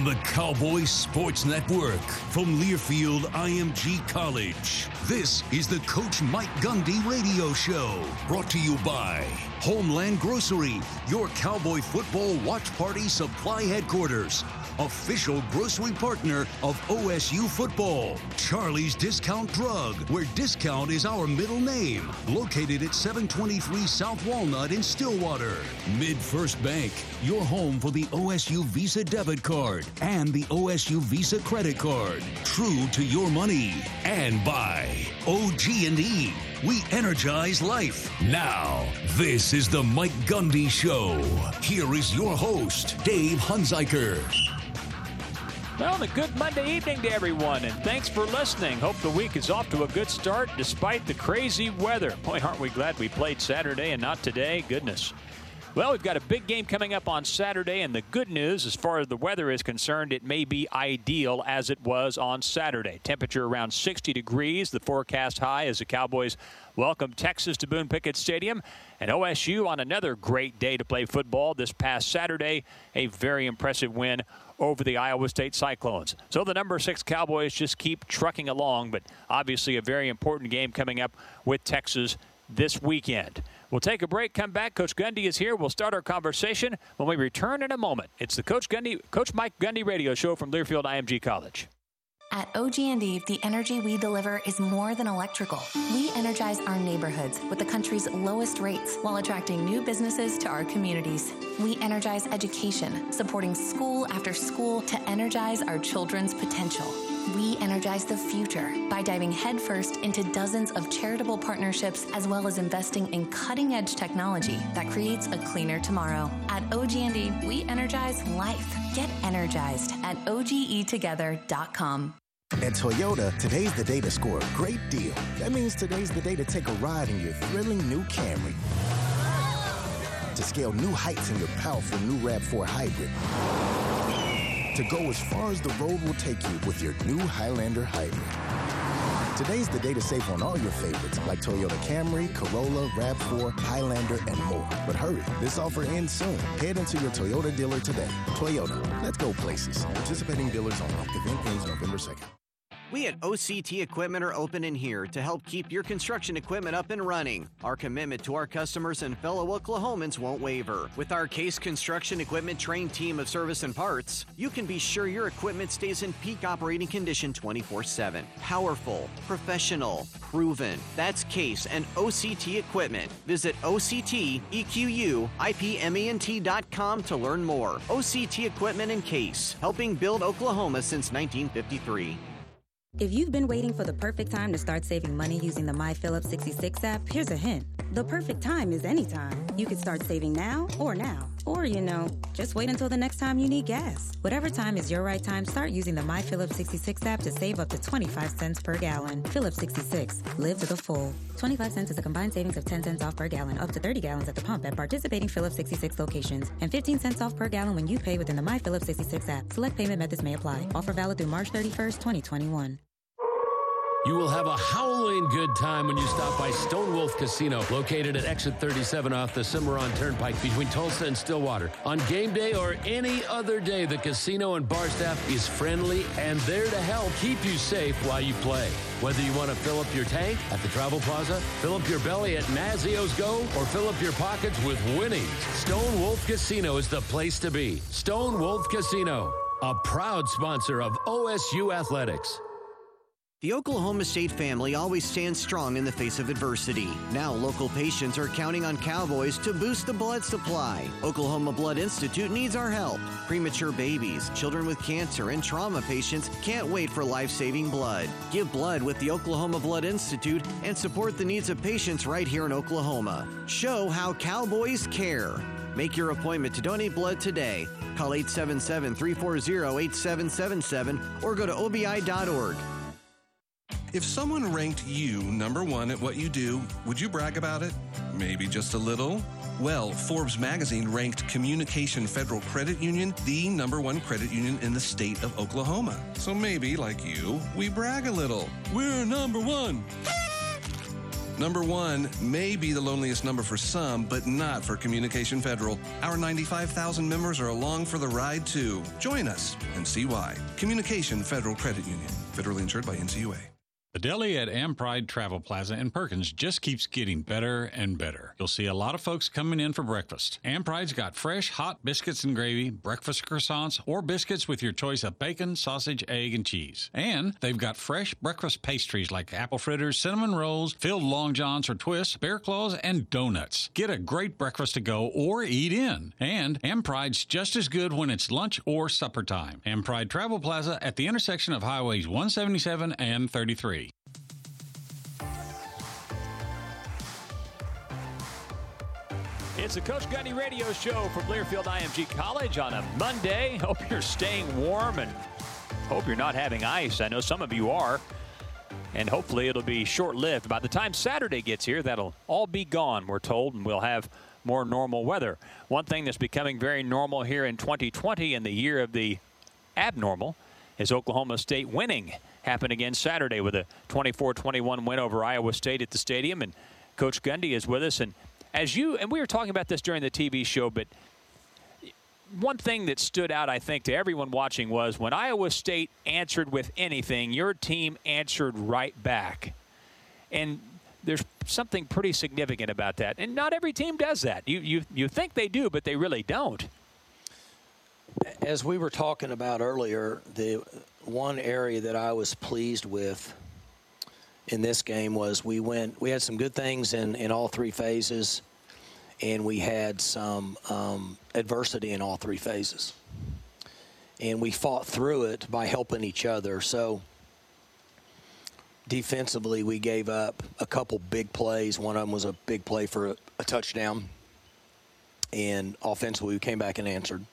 On the Cowboy Sports Network from Learfield IMG College. This is the Coach Mike Gundy Radio Show, brought to you by Homeland Grocery, your Cowboy football watch party supply headquarters official grocery partner of OSU football. Charlie's Discount Drug, where discount is our middle name. Located at 723 South Walnut in Stillwater. Mid First Bank, your home for the OSU Visa debit card and the OSU Visa credit card. True to your money. And by OG&E. We energize life. Now, this is the Mike Gundy Show. Here is your host, Dave Hunziker. Well, and a good Monday evening to everyone, and thanks for listening. Hope the week is off to a good start despite the crazy weather. Boy, aren't we glad we played Saturday and not today? Goodness. Well, we've got a big game coming up on Saturday, and the good news, as far as the weather is concerned, it may be ideal as it was on Saturday. Temperature around 60 degrees, the forecast high as the Cowboys welcome Texas to Boone Pickens Stadium. And OSU on another great day to play football this past Saturday, a very impressive win over the Iowa State Cyclones. So the number six Cowboys just keep trucking along, but obviously a very important game coming up with Texas this weekend. We'll take a break, come back. Coach Gundy is here. We'll start our conversation when we return in a moment. It's the Coach Gundy, Coach Mike Gundy radio show from Learfield IMG College. At OG&E, the energy we deliver is more than electrical. We energize our neighborhoods with the country's lowest rates while attracting new businesses to our communities. We energize education, supporting school after school to energize our children's potential. We energize the future by diving headfirst into dozens of charitable partnerships as well as investing in cutting-edge technology that creates a cleaner tomorrow. At OG&E, we energize life. Get energized at ogetogether.com. At Toyota, today's the day to score a great deal. That means today's the day to take a ride in your thrilling new Camry. To scale new heights in your powerful new RAV4 Hybrid. To go as far as the road will take you with your new Highlander Hybrid. Today's the day to save on all your favorites like Toyota Camry, Corolla, RAV4, Highlander, and more. But hurry, this offer ends soon. Head into your Toyota dealer today. Toyota, let's go places. Participating dealers only. Event ends November 2nd. We at OCT Equipment are open and here to help keep your construction equipment up and running. Our commitment to our customers and fellow Oklahomans won't waver. With our Case Construction Equipment trained team of service and parts, you can be sure your equipment stays in peak operating condition 24 7. Powerful, professional, proven. That's Case and OCT Equipment. Visit OCTEQUIPMENT.com to learn more. OCT Equipment and Case, helping build Oklahoma since 1953. If you've been waiting for the perfect time to start saving money using the My Phillips 66 app, here's a hint. The perfect time is anytime. You could start saving now or now. Or, you know, just wait until the next time you need gas. Whatever time is your right time, start using the My Phillips 66 app to save up to 25 cents per gallon. Phillips 66. Live to the full. 25 cents is a combined savings of 10 cents off per gallon, up to 30 gallons at the pump at participating Phillips 66 locations, and 15 cents off per gallon when you pay within the My Phillips 66 app. Select payment methods may apply. Offer valid through March 31st, 2021. You will have a howling good time when you stop by Stone Wolf Casino, located at exit 37 off the Cimarron Turnpike between Tulsa and Stillwater. On game day or any other day, the casino and bar staff is friendly and there to help keep you safe while you play. Whether you want to fill up your tank at the Travel Plaza, fill up your belly at Mazzio's Go, or fill up your pockets with winnings, Stone Wolf Casino is the place to be. Stone Wolf Casino, a proud sponsor of OSU Athletics. The Oklahoma State family always stands strong in the face of adversity. Now, local patients are counting on Cowboys to boost the blood supply. Oklahoma Blood Institute needs our help. Premature babies, children with cancer, and trauma patients can't wait for life saving blood. Give blood with the Oklahoma Blood Institute and support the needs of patients right here in Oklahoma. Show how Cowboys care. Make your appointment to donate blood today. Call 877 340 8777 or go to obi.org. If someone ranked you number one at what you do, would you brag about it? Maybe just a little? Well, Forbes magazine ranked Communication Federal Credit Union the number one credit union in the state of Oklahoma. So maybe, like you, we brag a little. We're number one. Number one may be the loneliest number for some, but not for Communication Federal. Our 95,000 members are along for the ride too. Join us and see why. Communication Federal Credit Union, federally insured by NCUA. The deli at Ampride Travel Plaza in Perkins just keeps getting better and better. You'll see a lot of folks coming in for breakfast. Ampride's got fresh, hot biscuits and gravy, breakfast croissants, or biscuits with your choice of bacon, sausage, egg, and cheese. And they've got fresh breakfast pastries like apple fritters, cinnamon rolls, filled long johns or twists, bear claws, and donuts. Get a great breakfast to go or eat in. And Ampride's just as good when it's lunch or supper time. Ampride Travel Plaza at the intersection of Highways 177 and 33. It's the Coach Gundy Radio Show from Learfield IMG College on a Monday. Hope you're staying warm and hope you're not having ice. I know some of you are. And hopefully it'll be short lived. By the time Saturday gets here, that'll all be gone, we're told, and we'll have more normal weather. One thing that's becoming very normal here in 2020 in the year of the abnormal is Oklahoma State winning. Happened again Saturday with a 24 21 win over Iowa State at the stadium. And Coach Gundy is with us. And as you, and we were talking about this during the TV show, but one thing that stood out, I think, to everyone watching was when Iowa State answered with anything, your team answered right back. And there's something pretty significant about that. And not every team does that. You, you, you think they do, but they really don't. As we were talking about earlier, the one area that I was pleased with in this game was we went we had some good things in, in all three phases and we had some um, adversity in all three phases. And we fought through it by helping each other. So defensively we gave up a couple big plays. One of them was a big play for a, a touchdown. And offensively we came back and answered.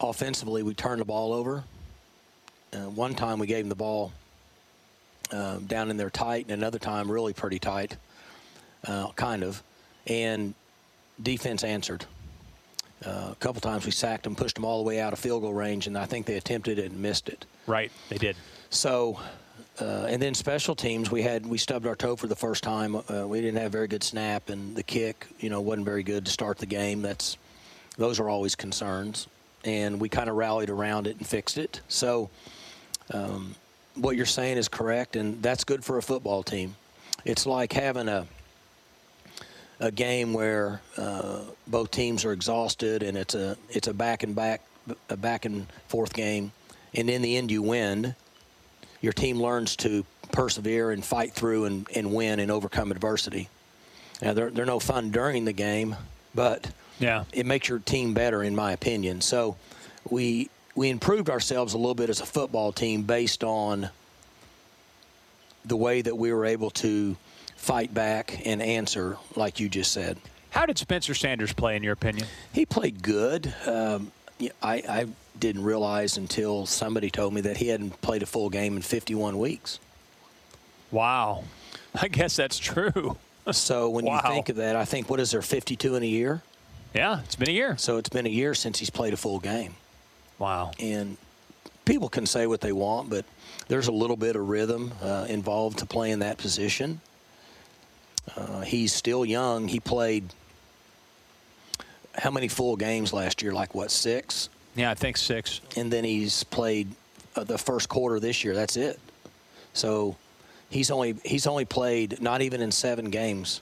Offensively we turned the ball over. Uh, one time we gave him the ball um, down in there tight, and another time really pretty tight, uh, kind of. And defense answered. Uh, a couple times we sacked them, pushed them all the way out of field goal range, and I think they attempted it and missed it. Right, they did. So, uh, and then special teams, we had we stubbed our toe for the first time. Uh, we didn't have very good snap, and the kick, you know, wasn't very good to start the game. That's those are always concerns, and we kind of rallied around it and fixed it. So um, what you're saying is correct, and that's good for a football team. It's like having a a game where uh, both teams are exhausted, and it's a it's a back and back a back and forth game, and in the end you win. Your team learns to persevere and fight through and, and win and overcome adversity. Now they're they're no fun during the game, but yeah, it makes your team better, in my opinion. So we we improved ourselves a little bit as a football team based on the way that we were able to fight back and answer, like you just said. How did Spencer Sanders play, in your opinion? He played good. Um, I, I didn't realize until somebody told me that he hadn't played a full game in 51 weeks. Wow. I guess that's true. So when Wow. you think of that, I think what is there 52 in a year? Yeah, it's been a year. So it's been a year since he's played a full game. Wow. And people can say what they want, but there's a little bit of rhythm uh, involved to playing that position. Uh, he's still young. He played how many full games last year? Like what, six? Yeah, I think six. And then he's played uh, the first quarter this year. That's it. So he's only he's only played not even in seven games.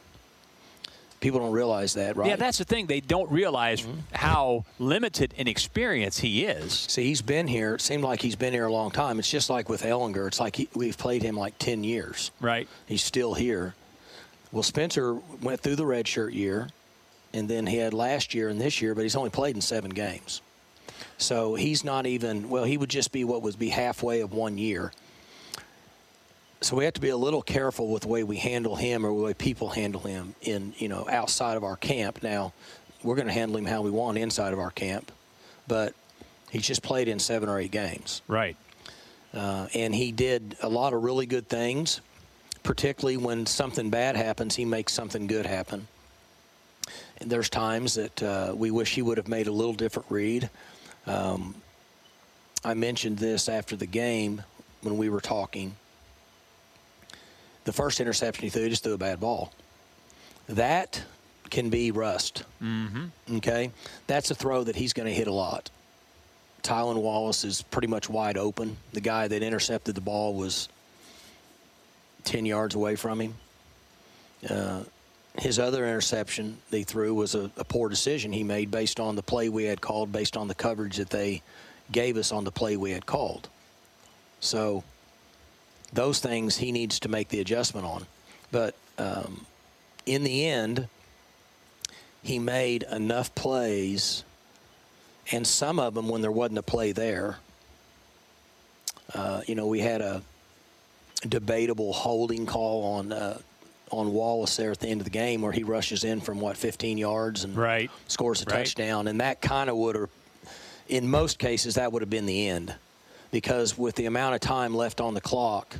People don't realize that, right? Yeah, that's the thing. They don't realize Mm-hmm. how limited in experience he is. See, he's been here. It seemed like he's been here a long time. It's just like with Ehlinger. It's like he, we've played him like 10 years. Right. He's still here. Well, Spencer went through the redshirt year, and then he had last year and this year, but he's only played in seven games. So he's not even, well, he would just be what would be halfway of one year. So we have to be a little careful with the way we handle him or the way people handle him in, you know, outside of our camp. Now, we're going to handle him how we want inside of our camp, but he's just played in seven or eight games. Right. Uh, and he did a lot of really good things, particularly when something bad happens, he makes something good happen. And there's times that uh, we wish he would have made a little different read. Um, I mentioned this after the game when we were talking. The first interception he threw, he just threw a bad ball. That can be rust. Mm-hmm. Okay, that's a throw that he's going to hit a lot. Tylan Wallace is pretty much wide open. The guy that intercepted the ball was 10 yards away from him. Uh, his other interception they threw was a, a poor decision he made based on the play we had called, based on the coverage that they gave us on the play we had called. So those things he needs to make the adjustment on. But um, in the end, he made enough plays, and some of them when there wasn't a play there. Uh, you know, we had a debatable holding call on uh, on Wallace there at the end of the game where he rushes in from what 15 yards and right. scores a Right. touchdown, and that kind of would have, in most cases, that would have been the end, because with the amount of time left on the clock,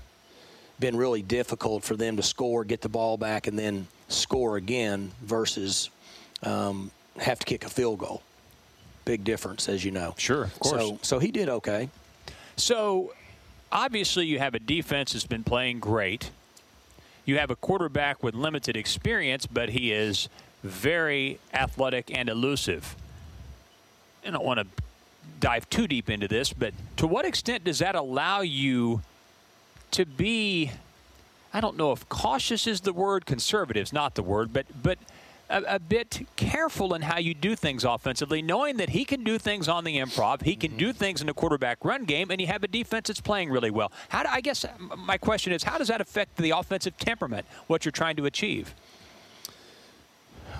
been really difficult for them to score, get the ball back, and then score again versus um, have to kick a field goal. Big difference, as you know. Sure, of course. So, so he did okay. So, obviously, you have a defense that's been playing great. You have a quarterback with limited experience, but he is very athletic and elusive. I don't want to dive too deep into this, but to what extent does that allow you to be? I don't know if cautious is the word, conservative is not the word, but but a, a bit careful in how you do things offensively, knowing that he can do things on the improv, he can do things in the quarterback run game, and you have a defense that's playing really well. How do, I guess my question is, how does that affect the offensive temperament, what you're trying to achieve?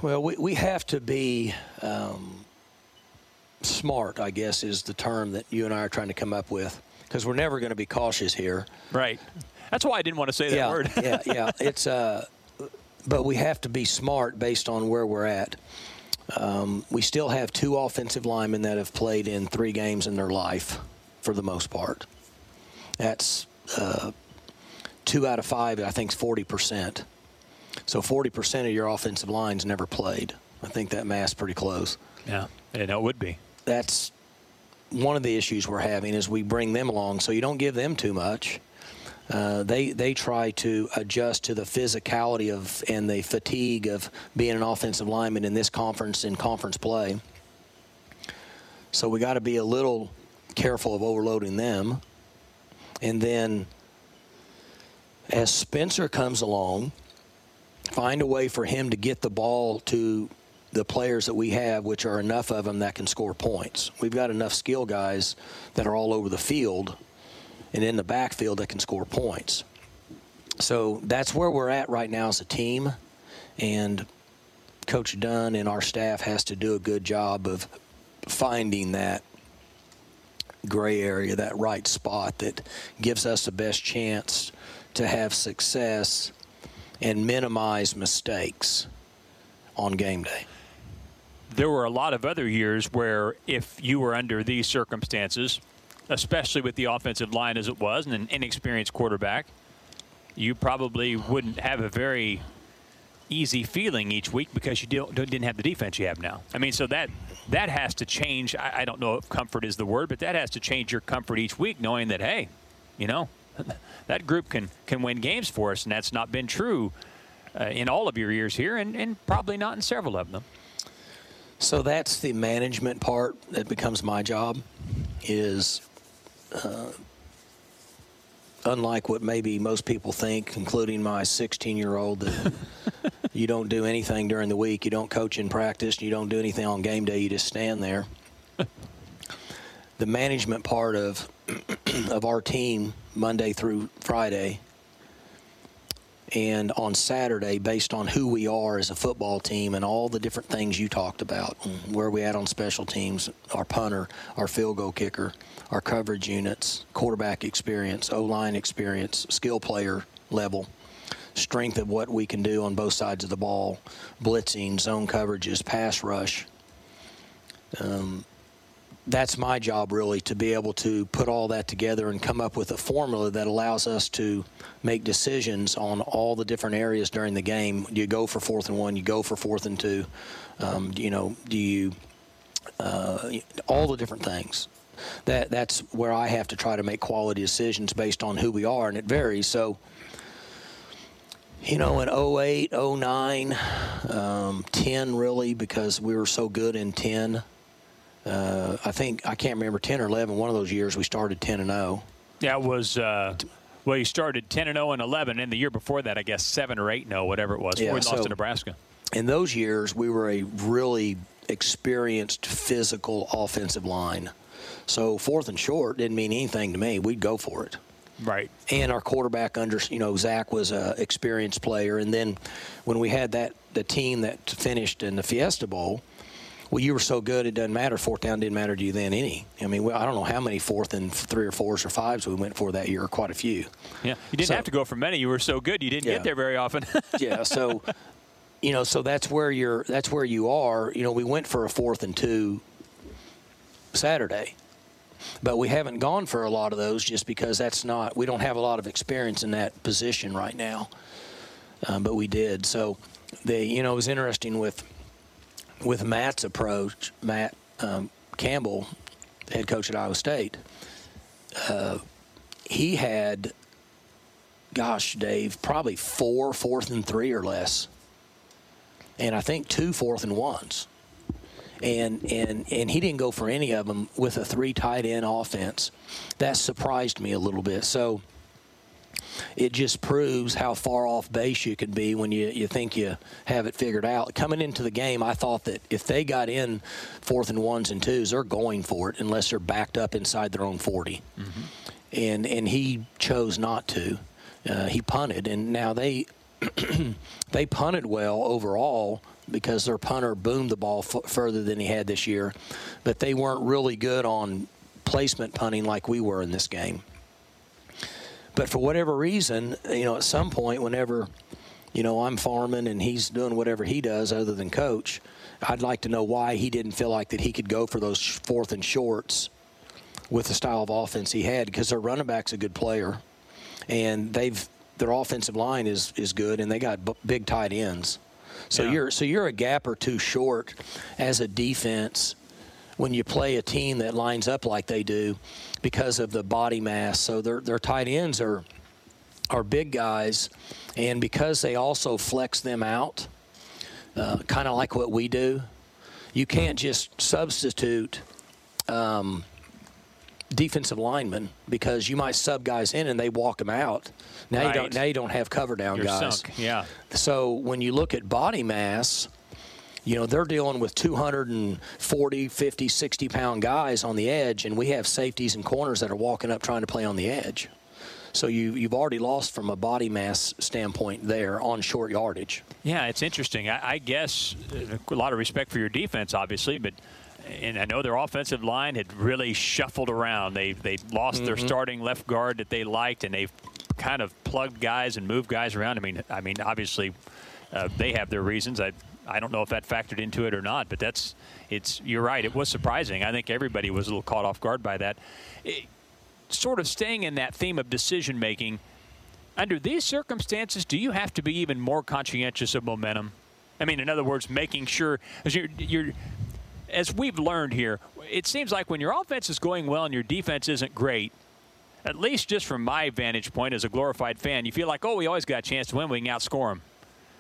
Well, we, we have to be um, smart, I guess, is the term that you and I are trying to come up with, because we're never going to be cautious here. Right. That's why I didn't want to say that yeah, word. yeah, yeah. It's uh, but we have to be smart based on where we're at. Um, we still have two offensive linemen that have played in three games in their life, for the most part. That's uh, two out of five. I think is forty percent. So forty percent of your offensive lines never played. I think that math's pretty close. Yeah, and it would be. That's one of the issues we're having is we bring them along, so you don't give them too much. Uh, they they try to adjust to the physicality of and the fatigue of being an offensive lineman in this conference in conference play. So we got to be a little careful of overloading them. And then as Spencer comes along, find a way for him to get the ball to the players that we have, which are enough of them that can score points. We've got enough skill guys that are all over the field and in the backfield that can score points. So that's where we're at right now as a team. And Coach Dunn and our staff has to do a good job of finding that gray area, that right spot that gives us the best chance to have success and minimize mistakes on game day. There were a lot of other years where if you were under these circumstances, especially with the offensive line as it was and an inexperienced quarterback, you probably wouldn't have a very easy feeling each week because you didn't have the defense you have now. I mean, so that that has to change. I, don't know if comfort is the word, but that has to change your comfort each week, knowing that hey, you know, that group can can win games for us, and that's not been true uh, in all of your years here, and, and probably not in several of them. So that's the management part that becomes my job. Is uh, unlike what maybe most people think, including my 16 year old, that you don't do anything during the week. You don't coach in practice. You don't do anything on game day. You just stand there. the management part of of our team Monday through Friday and on Saturday based on who we are as a football team and all the different things you talked about where we at on special teams our punter our field goal kicker our coverage units, quarterback experience, O line experience, skill player level, strength of what we can do on both sides of the ball, blitzing, zone coverages, pass rush. Um, that's my job really to be able to put all that together and come up with a formula that allows us to make decisions on all the different areas during the game. Do you go for fourth and one? You go for fourth and two? Um, you know, do you uh, all the different things that that's where I have to try to make quality decisions based on who we are, and it varies. So, you know, in 08, 09, um, 10 really, because we were so good in 10. Uh, I think I can't remember 10 or 11. One of those years we started 10 and 0. That was. Uh, well, you started 10 and 0 and 11, and the year before that, I guess seven or eight, no, whatever it was. Yeah, we lost so to Nebraska. In those years, we were a really experienced physical offensive line. So fourth and short didn't mean anything to me. We'd go for it. Right. And our quarterback under, you know, Zac was a experienced player. And then when we had that the team that finished in the Fiesta Bowl, well, you were so good it doesn't matter. Fourth down didn't matter to you then any. I mean, I don't know how many fourth and three or fours or fives we went for that year. Quite a few. Yeah, you didn't so, have to go for many. You were so good, you didn't yeah. get there very often. yeah. So, you know, so that's where you're. That's where you are. You know, we went for a fourth and two Saturday but we haven't gone for a lot of those just because that's not we don't have a lot of experience in that position right now. Um, but we did. So the you know it was interesting with with Matt's approach. Matt um, Campbell, head coach at Iowa State. Uh, he had, gosh, Dave, probably four fourth and three or less, and I think two fourth and ones and and and he didn't go for any of them with a three tight end offense. That surprised me a little bit. So it just proves how far off base you can be when you, you think you have it figured out. Coming into the game, I thought that if they got in fourth and ones and twos, they're going for it unless they're backed up inside their own 40. Mm-hmm. And and he chose not to. Uh, he punted, and now they they punted well overall because their punter boomed the ball f- further than he had this year, but they weren't really good on placement punting like we were in this game. But for whatever reason, you know, at some point, whenever, you know, I'm farming and he's doing whatever he does other than coach, I'd like to know why he didn't feel like that he could go for those fourth and shorts with the style of offense he had because their running back's a good player, and they've their offensive line is is good, and they got b- big tight ends. So yeah. you're so you're a gap or two short as a defense when you play a team that lines up like they do because of the body mass. So their their tight ends are are big guys, and because they also flex them out, uh, kind of like what we do, you can't just substitute. Um, defensive linemen because you might sub guys in and they walk them out. Now you don't. Now you don't have cover down You're guys. sunk. Yeah. So when you look at body mass, you know, they're dealing with 240, 50, 60 pound guys on the edge, and we have safeties and corners that are walking up trying to play on the edge. So you, you've already lost from a body mass standpoint there on short yardage. Yeah, it's interesting. I, I guess uh, a lot of respect for your defense, obviously, but and I know their offensive line had really shuffled around. They they lost their Mhm. starting left guard that they liked, and they've kind of plugged guys and moved guys around. I mean, I mean, obviously, uh, they have their reasons. I I don't know if that factored into it or not, but that's it's. You're right. It was surprising. I think everybody was a little caught off guard by that. It- sort of staying in that theme of decision making. Under these circumstances, do you have to be even more conscientious of momentum? I mean, in other words, making sure as you're, you're as we've learned here, it seems like when your offense is going well and your defense isn't great, at least just from my vantage point as a glorified fan, you feel like, oh, we always got a chance to win. We can outscore them.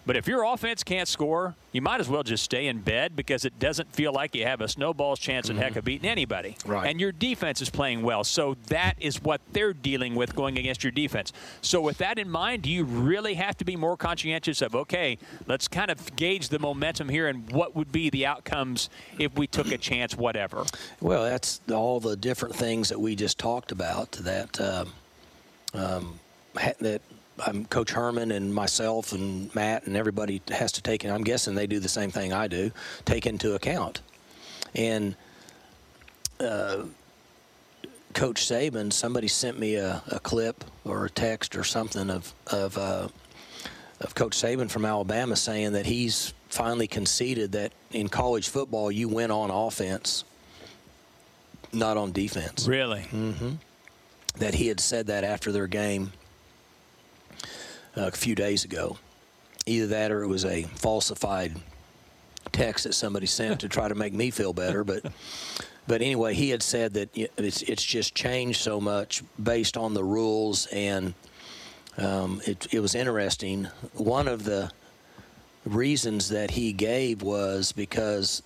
But if your offense can't score, you might as well just stay in bed because it doesn't feel like you have a snowball's chance in heck of beating anybody. Right. And your defense is playing well. So that is what they're dealing with going against your defense. So with that in mind, do you really have to be more conscientious of, okay, let's kind of gauge the momentum here and what would be the outcomes if we took a chance, whatever? Well, that's all the different things that we just talked about that um, um, ha- that um, Coach Herman and myself and Matt and everybody has to take. And I'm guessing they do the same thing I do, take into account. And uh, Coach Saban, somebody sent me a, a clip or a text or something of of uh, of Coach Saban from Alabama saying that he's finally conceded that in college football you win on offense, not on defense. Really? Mm-hmm. That he had said that after their game a few days ago. Either that or it was a falsified text that somebody sent to try to make me feel better. But but anyway, he had said that it's it's just changed so much based on the rules, and um, it it was interesting. One of the reasons that he gave was because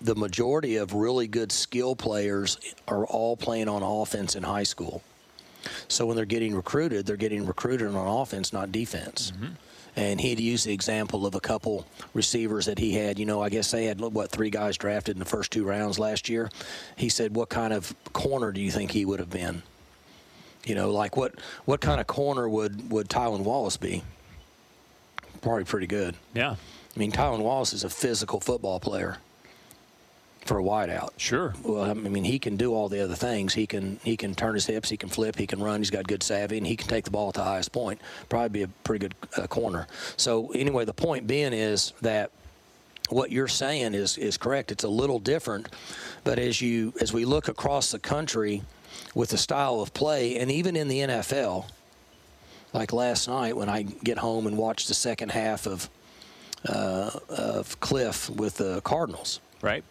the majority of really good skill players are all playing on offense in high school. So when they're getting recruited, they're getting recruited on offense, not defense. Mm-hmm. And he'd use the example of a couple receivers that he had. You know, I guess they had what three guys drafted in the first two rounds last year. He said, "What kind of corner do you think he would have been? You know, like what what kind of corner would would Tylan Wallace be? Probably pretty good. Yeah. I mean, Tylan Wallace is a physical football player for a wideout. Sure. Well, I mean, he can do all the other things. He can he can turn his hips, he can flip, he can run. He's got good savvy, and he can take the ball at the highest point. Probably be a pretty good uh, corner. So anyway, the point being is that what you're saying is is correct. It's a little different, but as you as we look across the country with the style of play, and even in the NFL, like last night when I get home and watch the second half of uh, of Kliff with the Cardinals, right?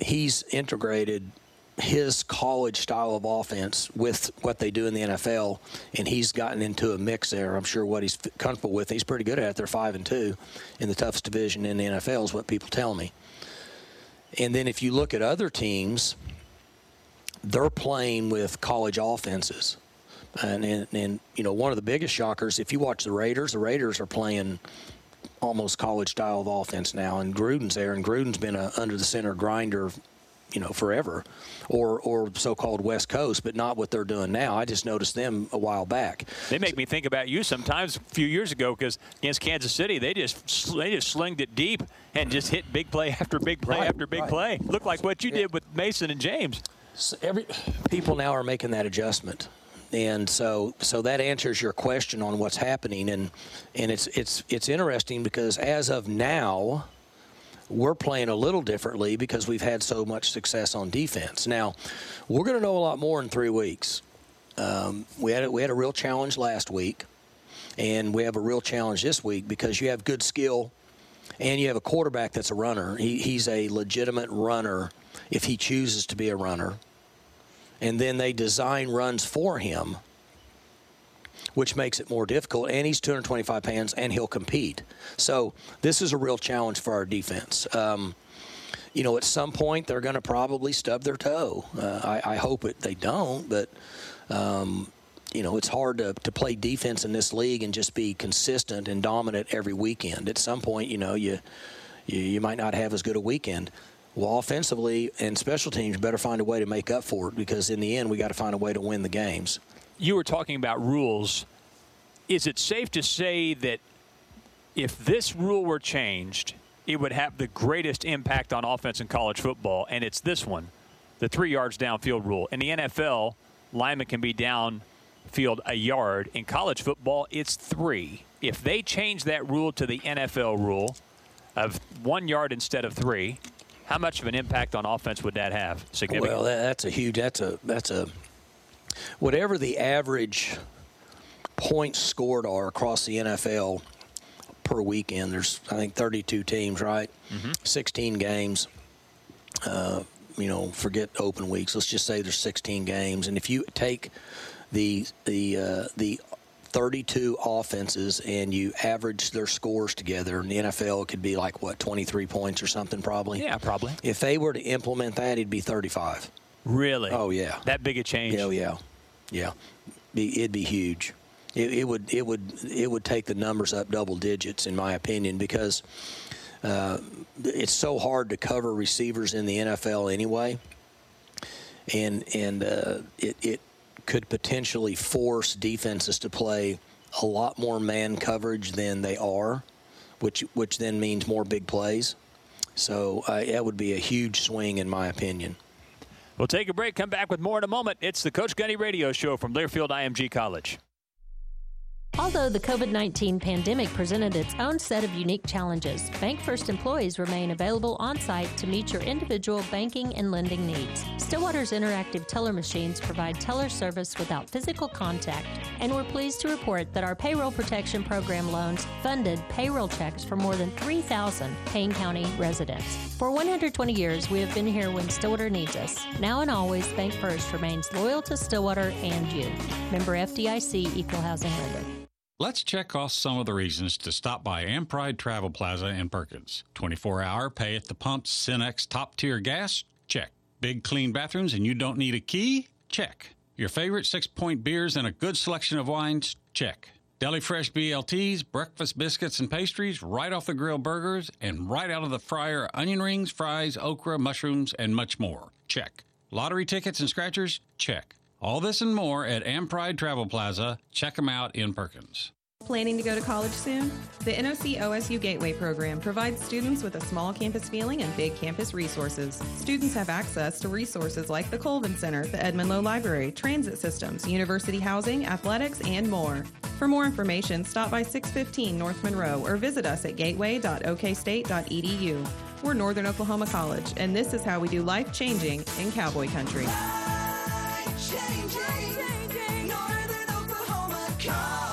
He's integrated his college style of offense with what they do in the NFL, and he's gotten into a mix there. I'm sure what he's comfortable with. He's pretty good at it. They're five and two in the toughest division in the NFL, is what people tell me. And then if you look at other teams, they're playing with college offenses. And, and, and you know, one of the biggest shockers, if you watch the Raiders, the Raiders are playing almost college style of offense now, and Gruden's there, and Gruden's been a under the center grinder, you know, forever, or or so-called West Coast, but not what they're doing now. I just noticed them a while back. They make me think about you sometimes a few years ago because against Kansas City they just they just slinged it deep and just hit big play after big play Right, after big right. play. Looked like what you did with Mason and James. So every people now are making that adjustment and so so that answers your question on what's happening and and it's it's it's interesting because as of now we're playing a little differently because we've had so much success on defense. Now, we're going to know a lot more in three weeks. Um, we had a, we had a real challenge last week, and we have a real challenge this week because you have good skill, and you have a quarterback that's a runner. He, he's a legitimate runner if he chooses to be a runner, and then they design runs for him which makes it more difficult. And he's 225 pounds, and he'll compete. So this is a real challenge for our defense. Um, you know, at some point they're going to probably stub their toe. Uh, I, I, hope it, they don't, but. Um, you know, it's hard to, to play defense in this league and just be consistent and dominant every weekend. At some point, you know, you you, you might not have as good a weekend. Well, offensively and special teams better find a way to make up for it because in the end, we got to find a way to win the games. You were talking about rules. Is it safe to say that if this rule were changed, it would have the greatest impact on offense in college football, and it's this one, the three yards downfield rule. In the NFL, linemen can be downfield a yard. In college football, it's three. If they change that rule to the NFL rule of one yard instead of three, how much of an impact on offense would that have? Significant. Well, that's a huge. That's a that's a whatever the average points scored are across the NFL per weekend. There's I think 32 teams, right? Mm-hmm. 16 games. Uh, you know, forget open weeks. Let's just say there's 16 games, and if you take the the uh, the 32 offenses and you average their scores together, in the NFL could be like what 23 points or something, probably. Yeah, probably. If they were to implement that, it'd be 35. Really? Oh yeah. That big a change? Oh yeah, yeah. Be, it'd be huge. It, it, would it would it would take the numbers up double digits in my opinion because uh, it's so hard to cover receivers in the NFL anyway, and and uh, it it could potentially force defenses to play a lot more man coverage than they are, which which then means more big plays. So uh, that would be a huge swing in my opinion. We'll take a break. Come back with more in a moment. It's the Coach Gundy Radio Show from Learfield IMG College. Although the COVID 19 pandemic presented its own set of unique challenges, BankFirst employees remain available on site to meet your individual banking and lending needs. Stillwater's interactive teller machines provide teller service without physical contact, and we're pleased to report that our payroll protection program loans funded payroll checks for more than 3,000 Payne County residents. For 120 years, we have been here when Stillwater needs us. Now and always, BankFirst remains loyal to Stillwater and you. Member FDIC Equal Housing Lender. Let's check off some of the reasons to stop by Ampride Travel Plaza in Perkins. 24 hour pay at the pumps, Cenex top tier gas? Check. Big clean bathrooms and you don't need a key? Check. Your favorite six point beers and a good selection of wines? Check. Deli Fresh BLTs, breakfast biscuits and pastries, right off the grill burgers, and right out of the fryer onion rings, fries, okra, mushrooms, and much more. Check. Lottery tickets and scratchers? Check. All this and more at Ampride Travel Plaza. Check them out in Perkins. Planning to go to college soon? The NOC OSU Gateway program provides students with a small campus feeling and big campus resources. Students have access to resources like the Colvin Center, the Edmon Low Library, transit systems, university housing, athletics, and more. For more information, stop by 615 North Monroe or visit us at gateway.okstate.edu. We're Northern Oklahoma College, and this is how we do life changing in cowboy country changing. Northern Oklahoma. Come.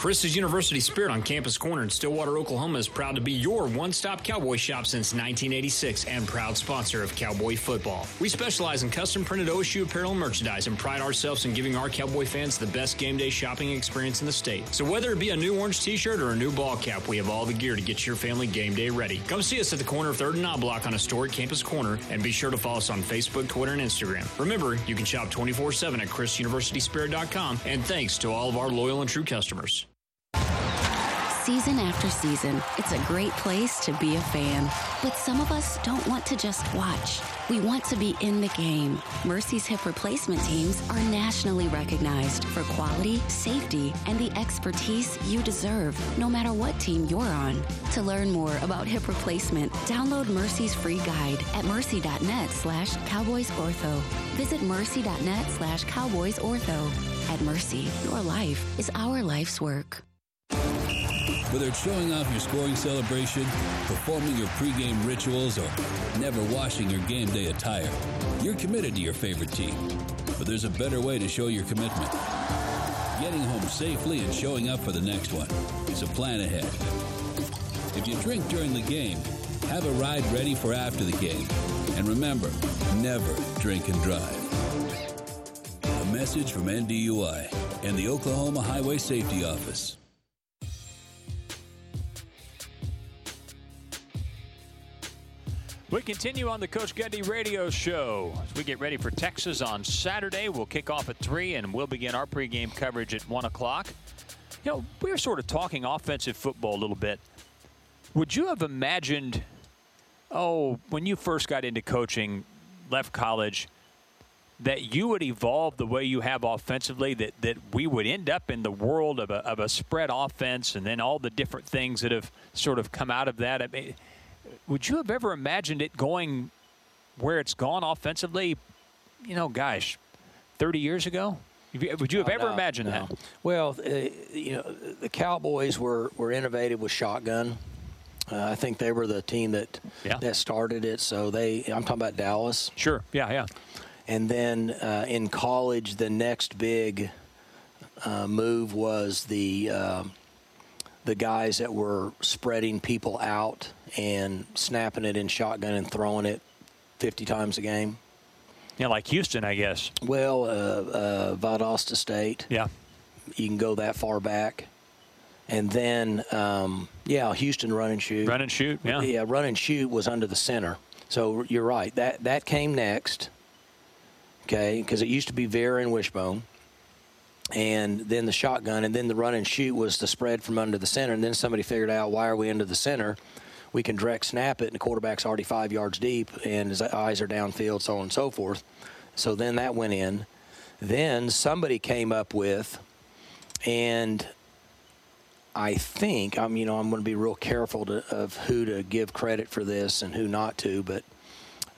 Chris's University Spirit on Campus Corner in Stillwater, Oklahoma is proud to be your one stop cowboy shop since 1986 and proud sponsor of Cowboy Football. We specialize in custom printed OSU apparel and merchandise and pride ourselves in giving our Cowboy fans the best game day shopping experience in the state. So whether it be a new orange t shirt or a new ball cap, we have all the gear to get your family game day ready. Come see us at the corner of 3rd and Knoblock on historic Campus Corner and be sure to follow us on Facebook, Twitter, and Instagram. Remember, you can shop 24 7 at ChrisUniversitySpirit.com and thanks to all of our loyal and true customers. Season after season, it's a great place to be a fan. But some of us don't want to just watch. We want to be in the game. Mercy's hip replacement teams are nationally recognized for quality, safety, and the expertise you deserve, no matter what team you're on. To learn more about hip replacement, download Mercy's free guide at mercy.net slash cowboysortho. Visit mercy.net slash cowboysortho. At Mercy, your life is our life's work. Whether it's showing off your scoring celebration, performing your pregame rituals, or never washing your game day attire, you're committed to your favorite team. But there's a better way to show your commitment. Getting home safely and showing up for the next one a plan ahead. If you drink during the game, have a ride ready for after the game. And remember, never drink and drive. A message from NDUI and the Oklahoma Highway Safety Office. We continue on the Coach Gundy radio show. As we get ready for Texas on Saturday, we'll kick off at 3 and we'll begin our pregame coverage at 1 o'clock. You know, we were sort of talking offensive football a little bit. Would you have imagined, oh, when you first got into coaching, left college, that you would evolve the way you have offensively, that, that we would end up in the world of a, of a spread offense and then all the different things that have sort of come out of that? I mean, would you have ever imagined it going where it's gone offensively? You know, gosh, 30 years ago? Would you have No, ever no, imagined no. that? Well, uh, you know, the Cowboys were, were innovative with shotgun. Uh, I think they were the team that that started it. So they, I'm talking about Dallas. Sure. Yeah, yeah. And then uh, in college, the next big uh, move was the uh, the guys that were spreading people out and snapping it in shotgun and throwing it 50 times a game. Yeah, like Houston, I guess. Well, uh, uh, Valdosta State. Yeah. You can go that far back. And then, um, yeah, Houston run and shoot. Run and shoot, yeah. Yeah, run and shoot was under the center. So you're right. That that came next. Okay, because it used to be Veer and Wishbone, and then the shotgun, and then the run and shoot was the spread from under the center. And then somebody figured out why are we under the center? We can direct snap it, and the quarterback's already five yards deep, and his eyes are downfield, so on and so forth. So then that went in. Then somebody came up with, and I think I'm you know I'm going to be real careful to, of who to give credit for this and who not to, but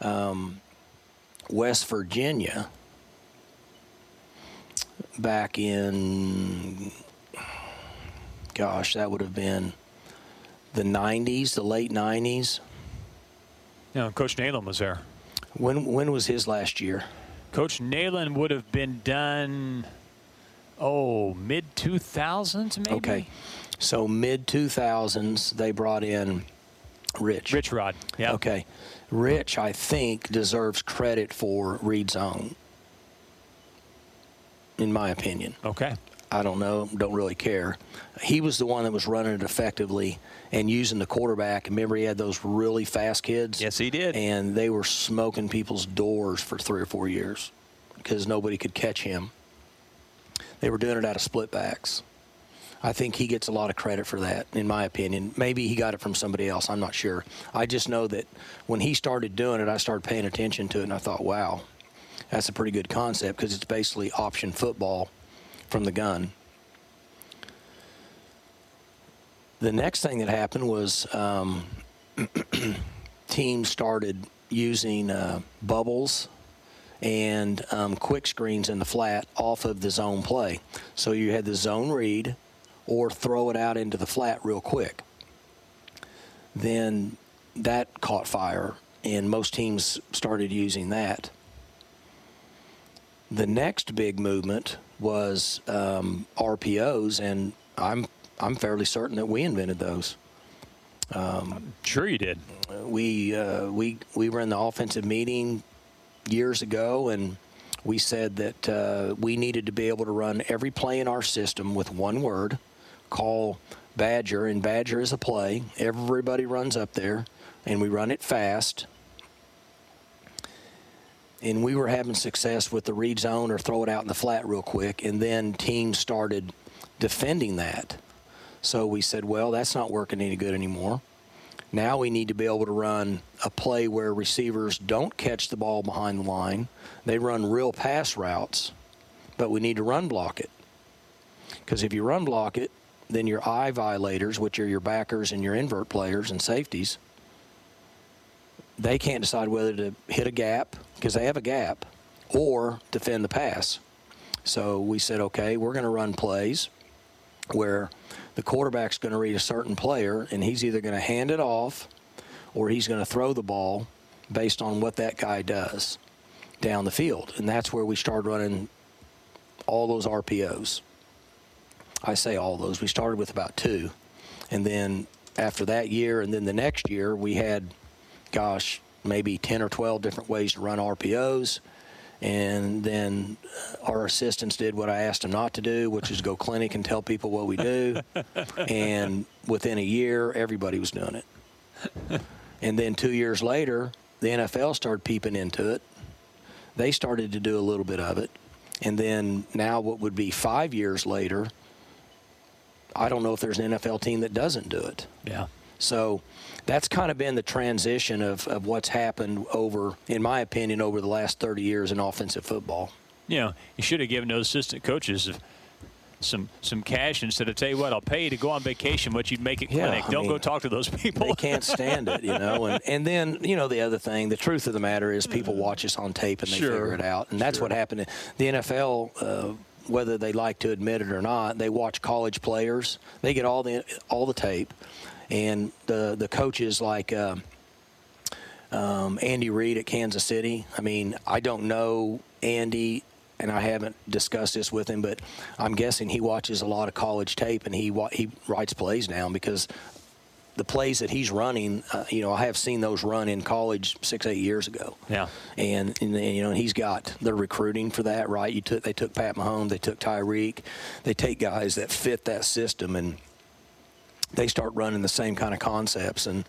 um, West Virginia back in gosh that would have been the 90s, the late 90s. Yeah, Coach Nehlen was there. When when was his last year? Coach Nehlen would have been done, oh, mid 2000s maybe? Okay. So mid 2000s, they brought in Rich. Rich Rod. Yeah. Okay. Rich, I think, deserves credit for read zone, in my opinion. Okay. I don't know, don't really care. He was the one that was running it effectively and using the quarterback. Remember, he had those really fast kids? Yes, he did. And they were smoking people's doors for three or four years because nobody could catch him. They were doing it out of split backs. I think he gets a lot of credit for that, in my opinion. Maybe he got it from somebody else. I'm not sure. I just know that when he started doing it, I started paying attention to it, and I thought, wow, that's a pretty good concept because it's basically option football from the gun. The next thing that happened was um, teams started using uh, bubbles and um, quick screens in the flat off of the zone play. So you had the zone read or throw it out into the flat real quick. Then that caught fire, and most teams started using that. The next big movement was um, RPOs, and I'm I'm fairly certain that we invented those. Um, sure, you did. We uh, we we were in the offensive meeting years ago, and we said that uh, we needed to be able to run every play in our system with one word, call Badger, and Badger is a play. Everybody runs up there, and we run it fast. And we were having success with the read zone or throw it out in the flat real quick, and then teams started defending that. So we said, well, that's not working any good anymore. Now we need to be able to run a play where receivers don't catch the ball behind the line. They run real pass routes, but we need to run block it. Because if you run block it, then your eye violators, which are your backers and your invert players and safeties, they can't decide whether to hit a gap because they have a gap or defend the pass. So we said, okay, we're going to run plays where the quarterback's going to read a certain player and he's either going to hand it off or he's going to throw the ball based on what that guy does down the field. And that's where we started running all those RPOs. I say all those. We started with about two. And then after that year and then the next year, we had, gosh, maybe 10 or 12 different ways to run RPOs. And then uh, our assistants did what I asked them not to do, which is go clinic and tell people what we do. and within a year, everybody was doing it. And then two years later, the NFL started peeping into it. They started to do a little bit of it. And then now, what would be five years later, I don't know if there's an NFL team that doesn't do it. Yeah. So that's kind of been the transition of, of what's happened over, in my opinion, over the last 30 years in offensive football. You know, you should have given those assistant coaches some some cash instead of tell you what I'll pay you to go on vacation, but you'd make it Yeah, clinic. I Don't go mean, talk to those people. They can't stand it, you know. And, and then, you know, the other thing, the truth of the matter is people watch us on tape and they Sure. figure it out. And that's what happened. The NFL, uh, whether they like to admit it or not, they watch college players. They get all the all the tape. And the, the coaches like uh, um, Andy Reid at Kansas City, I mean, I don't know Andy and I haven't discussed this with him, but I'm guessing he watches a lot of college tape and he wa- he writes plays down because the plays that he's running, uh, you know, I have seen those run in college six, eight years ago. Yeah. And, and you know, he's got the recruiting for that, right? You took they took Pat Mahomes, they took Tyreek, they take guys that fit that system, and they start running the same kind of concepts, and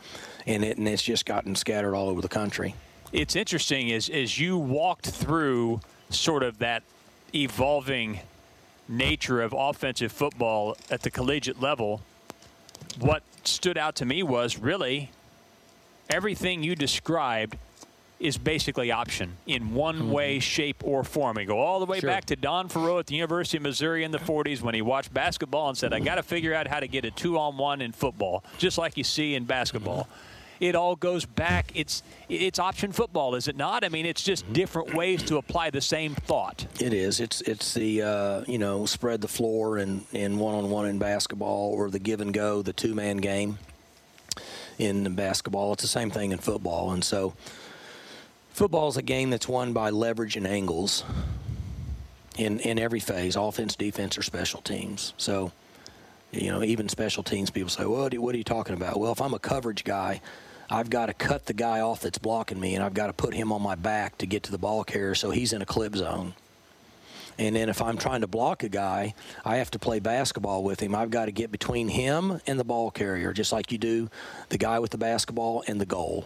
and it and it's just gotten scattered all over the country. it's interesting as as you walked through sort of that evolving nature of offensive football at the collegiate level. What stood out to me was really everything you described is basically option in one mm-hmm. way, shape, or form. We go all the way Sure. back to Don Faurot at the University of Missouri in the 40s when he watched basketball and said, I got to figure out how to get a two on one in football, just like you see in basketball. Mm-hmm. It all goes back. It's it's option football, is it not? I mean, it's just mm-hmm. different ways to apply the same thought. It is. It's it's the uh, you know spread the floor and in one on one in basketball or the give and go, the two man game in basketball. It's the same thing in football, and so football is a game that's won by leverage and angles in in every phase, offense, defense, or special teams. So. You know, even special teams people say, "Well, what are you- what are you talking about?" Well, if I'm a coverage guy, I've got to cut the guy off that's blocking me, and I've got to put him on my back to get to the ball carrier, so he's in a clip zone. And then if I'm trying to block a guy, I have to play basketball with him. I've got to get between him and the ball carrier, just like you do the guy with the basketball and the goal.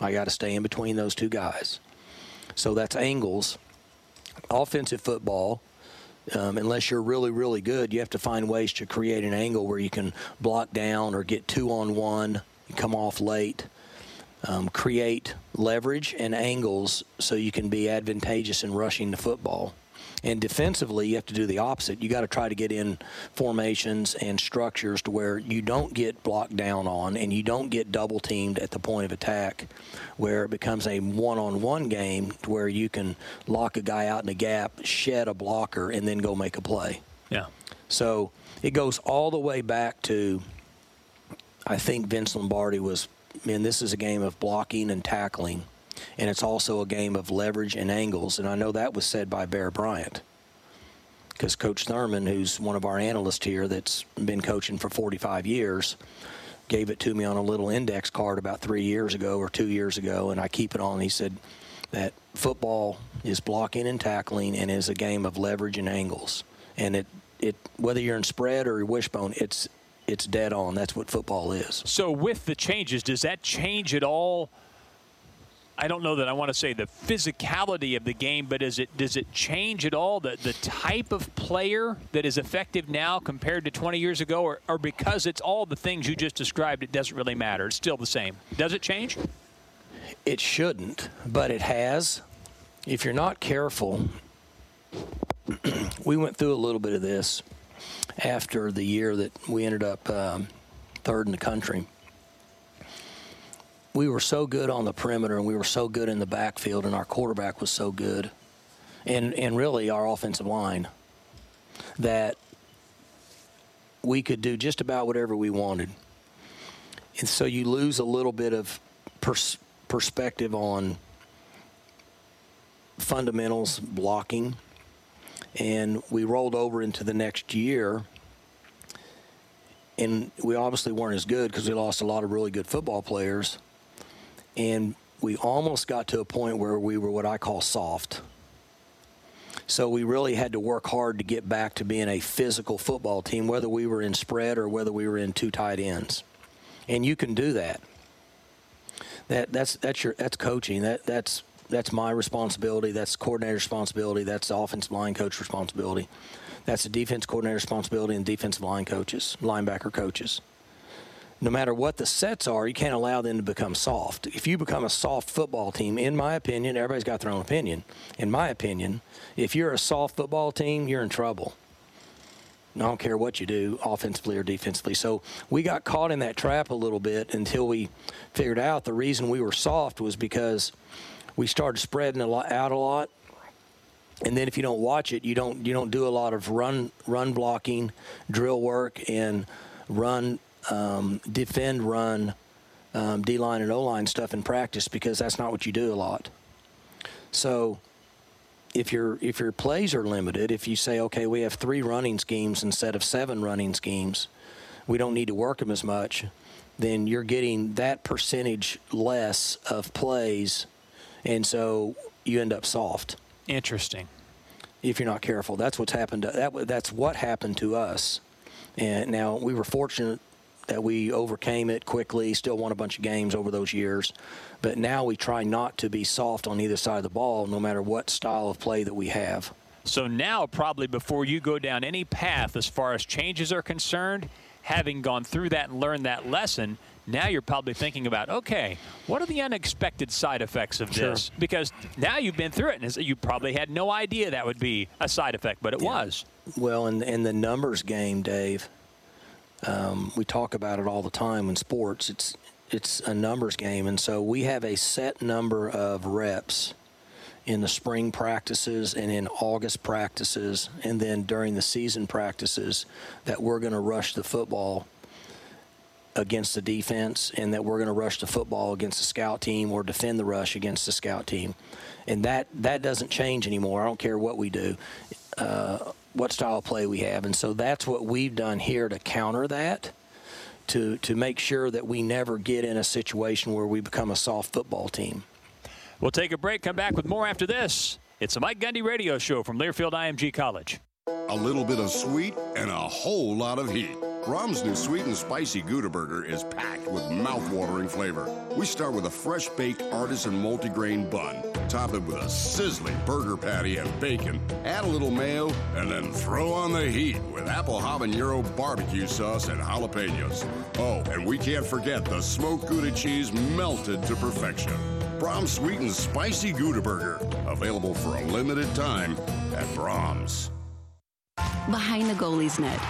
I got to stay in between those two guys. So that's angles. Offensive football, um, unless you're really, really good, you have to find ways to create an angle where you can block down or get two on one, come off late, um, create leverage and angles so you can be advantageous in rushing the football. And defensively, you have to do the opposite. You got to try to get in formations and structures to where you don't get blocked down on and you don't get double teamed at the point of attack, where it becomes a one on one game to where you can lock a guy out in a gap, shed a blocker, and then go make a play. Yeah. So it goes all the way back to, I think Vince Lombardi was, man, this is a game of blocking and tackling, and it's also a game of leverage and angles. And I know that was said by Bear Bryant. Because Coach Thurman, who's one of our analysts here that's been coaching for 45 years, gave it to me on a little index card about three years ago or two years ago, and I keep it on. He said that football is blocking and tackling and is a game of leverage and angles. And it, it whether you're in spread or wishbone, it's it's dead on. That's what football is. So with the changes, does that change at all? I don't know that I want to say the physicality of the game, but is it does it change at all the the type of player that is effective now compared to 20 years ago, or, or because it's all the things you just described, it doesn't really matter. It's still the same. Does it change? It shouldn't, but it has. If you're not careful, we went through a little bit of this after the year that we ended up um, third in the country. We were so good on the perimeter and we were so good in the backfield, and our quarterback was so good, and, and really our offensive line, that we could do just about whatever we wanted. And so you lose a little bit of pers- perspective on fundamentals, blocking, and we rolled over into the next year. And we obviously weren't as good because we lost a lot of really good football players. And we almost got to a point where we were what I call soft. So we really had to work hard to get back to being a physical football team, whether we were in spread or whether we were in two tight ends. And you can do that. that that's that's your that's coaching. That that's that's my responsibility. That's coordinator responsibility. That's the offensive line coach responsibility. That's the defense coordinator responsibility and defensive line coaches, linebacker coaches. No matter what the sets are, you can't allow them to become soft. If you become a soft football team, in my opinion, everybody's got their own opinion. In my opinion, if you're a soft football team, you're in trouble. I don't care what you do, offensively or defensively. So we got caught in that trap a little bit until we figured out the reason we were soft was because we started spreading a lot, out a lot. And then if you don't watch it, you don't you don't do a lot of run run blocking, drill work, and run um, defend run um, D line and O line stuff in practice because that's not what you do a lot. So if your if your plays are limited, if you say okay, we have three running schemes instead of seven running schemes, we don't need to work them as much. Then you're getting that percentage less of plays, and so you end up soft. Interesting. If you're not careful, that's what's happened. To, that that's what happened to us. And now we were fortunate that we overcame it quickly, still won a bunch of games over those years. But now we try not to be soft on either side of the ball, no matter what style of play that we have. So now, probably before you go down any path as far as changes are concerned, having gone through that and learned that lesson, now you're probably thinking about, okay, what are the unexpected side effects of Sure. this? Because now you've been through it, and you probably had no idea that would be a side effect, but it was. Well, in, in the numbers game, Dave, um, we talk about it all the time in sports. It's it's a numbers game, and so we have a set number of reps in the spring practices and in August practices, and then during the season practices that we're going to rush the football against the defense, and that we're going to rush the football against the scout team or defend the rush against the scout team, and that that doesn't change anymore. I don't care what we do. Uh, what style of play we have. And so that's what we've done here to counter that, to, to make sure that we never get in a situation where we become a soft football team. We'll take a break, come back with more after this. It's the Mike Gundy Radio Show from Learfield IMG College. A little bit of sweet and a whole lot of heat. Braum's new sweet and spicy Gouda Burger is packed with mouth-watering flavor. We start with a fresh baked artisan multigrain bun, top it with a sizzling burger patty and bacon, add a little mayo, and then throw on the heat with apple habanero barbecue sauce and jalapenos. Oh, and we can't forget the smoked Gouda cheese melted to perfection. Braum's Sweet and Spicy Gouda Burger, available for a limited time at Braum's. Behind the goalie's net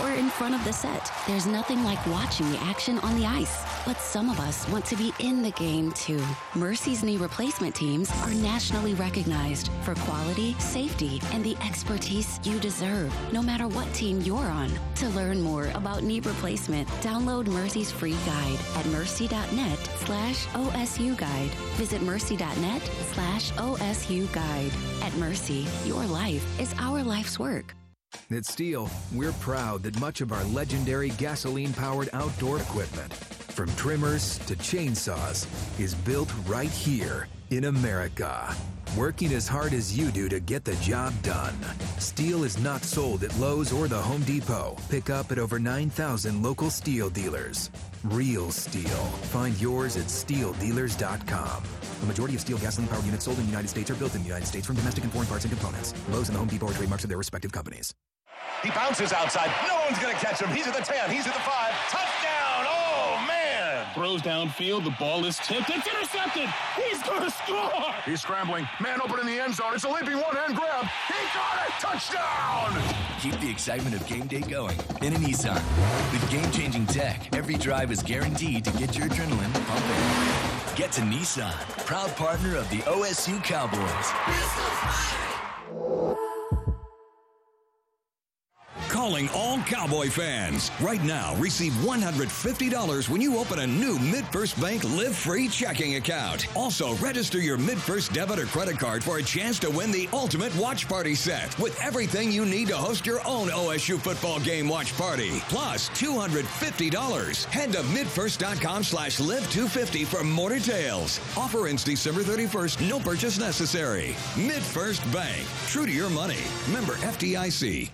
or in front of the set, there's nothing like watching the action on the ice. But some of us want to be in the game too. Mercy's knee replacement teams are nationally recognized for quality, safety, and the expertise you deserve, no matter what team you're on. To learn more about knee replacement, download Mercy's free guide at mercy.net slash OSU guide. Visit mercy.net slash OSU guide. At Mercy, your life is our life's work. At STIHL, we're proud that much of our legendary gasoline powered outdoor equipment, from trimmers to chainsaws, is built right here in America. Working as hard as you do to get the job done. STIHL is not sold at Lowe's or the Home Depot. Pick up at over 9,000 local STIHL dealers. Real STIHL. Find yours at stihldealers.com. The majority of STIHL gasoline powered units sold in the United States are built in the United States from domestic and foreign parts and components. Lowe's and the Home Depot are trademarks of their respective companies. He bounces outside. No one's going to catch him. He's at the 10. He's at the 5. Touchdown. Man. Throws downfield. The ball is tipped. It's intercepted. He's going to score. He's scrambling. Man open in the end zone. It's a leaping one-hand grab. He got it. Touchdown. Keep the excitement of game day going in a Nissan. With game-changing tech, every drive is guaranteed to get your adrenaline pumping. Get to Nissan, proud partner of the OSU Cowboys. Calling all Cowboy fans. Right now, receive $150 when you open a new MidFirst Bank Live Free checking account. Also, register your MidFirst debit or credit card for a chance to win the ultimate watch party set with everything you need to host your own OSU football game watch party. Plus, $250. Head to midfirst.com slash live 250 for more details. Offer ends December 31st. No purchase necessary. MidFirst Bank. True to your money. Member FDIC.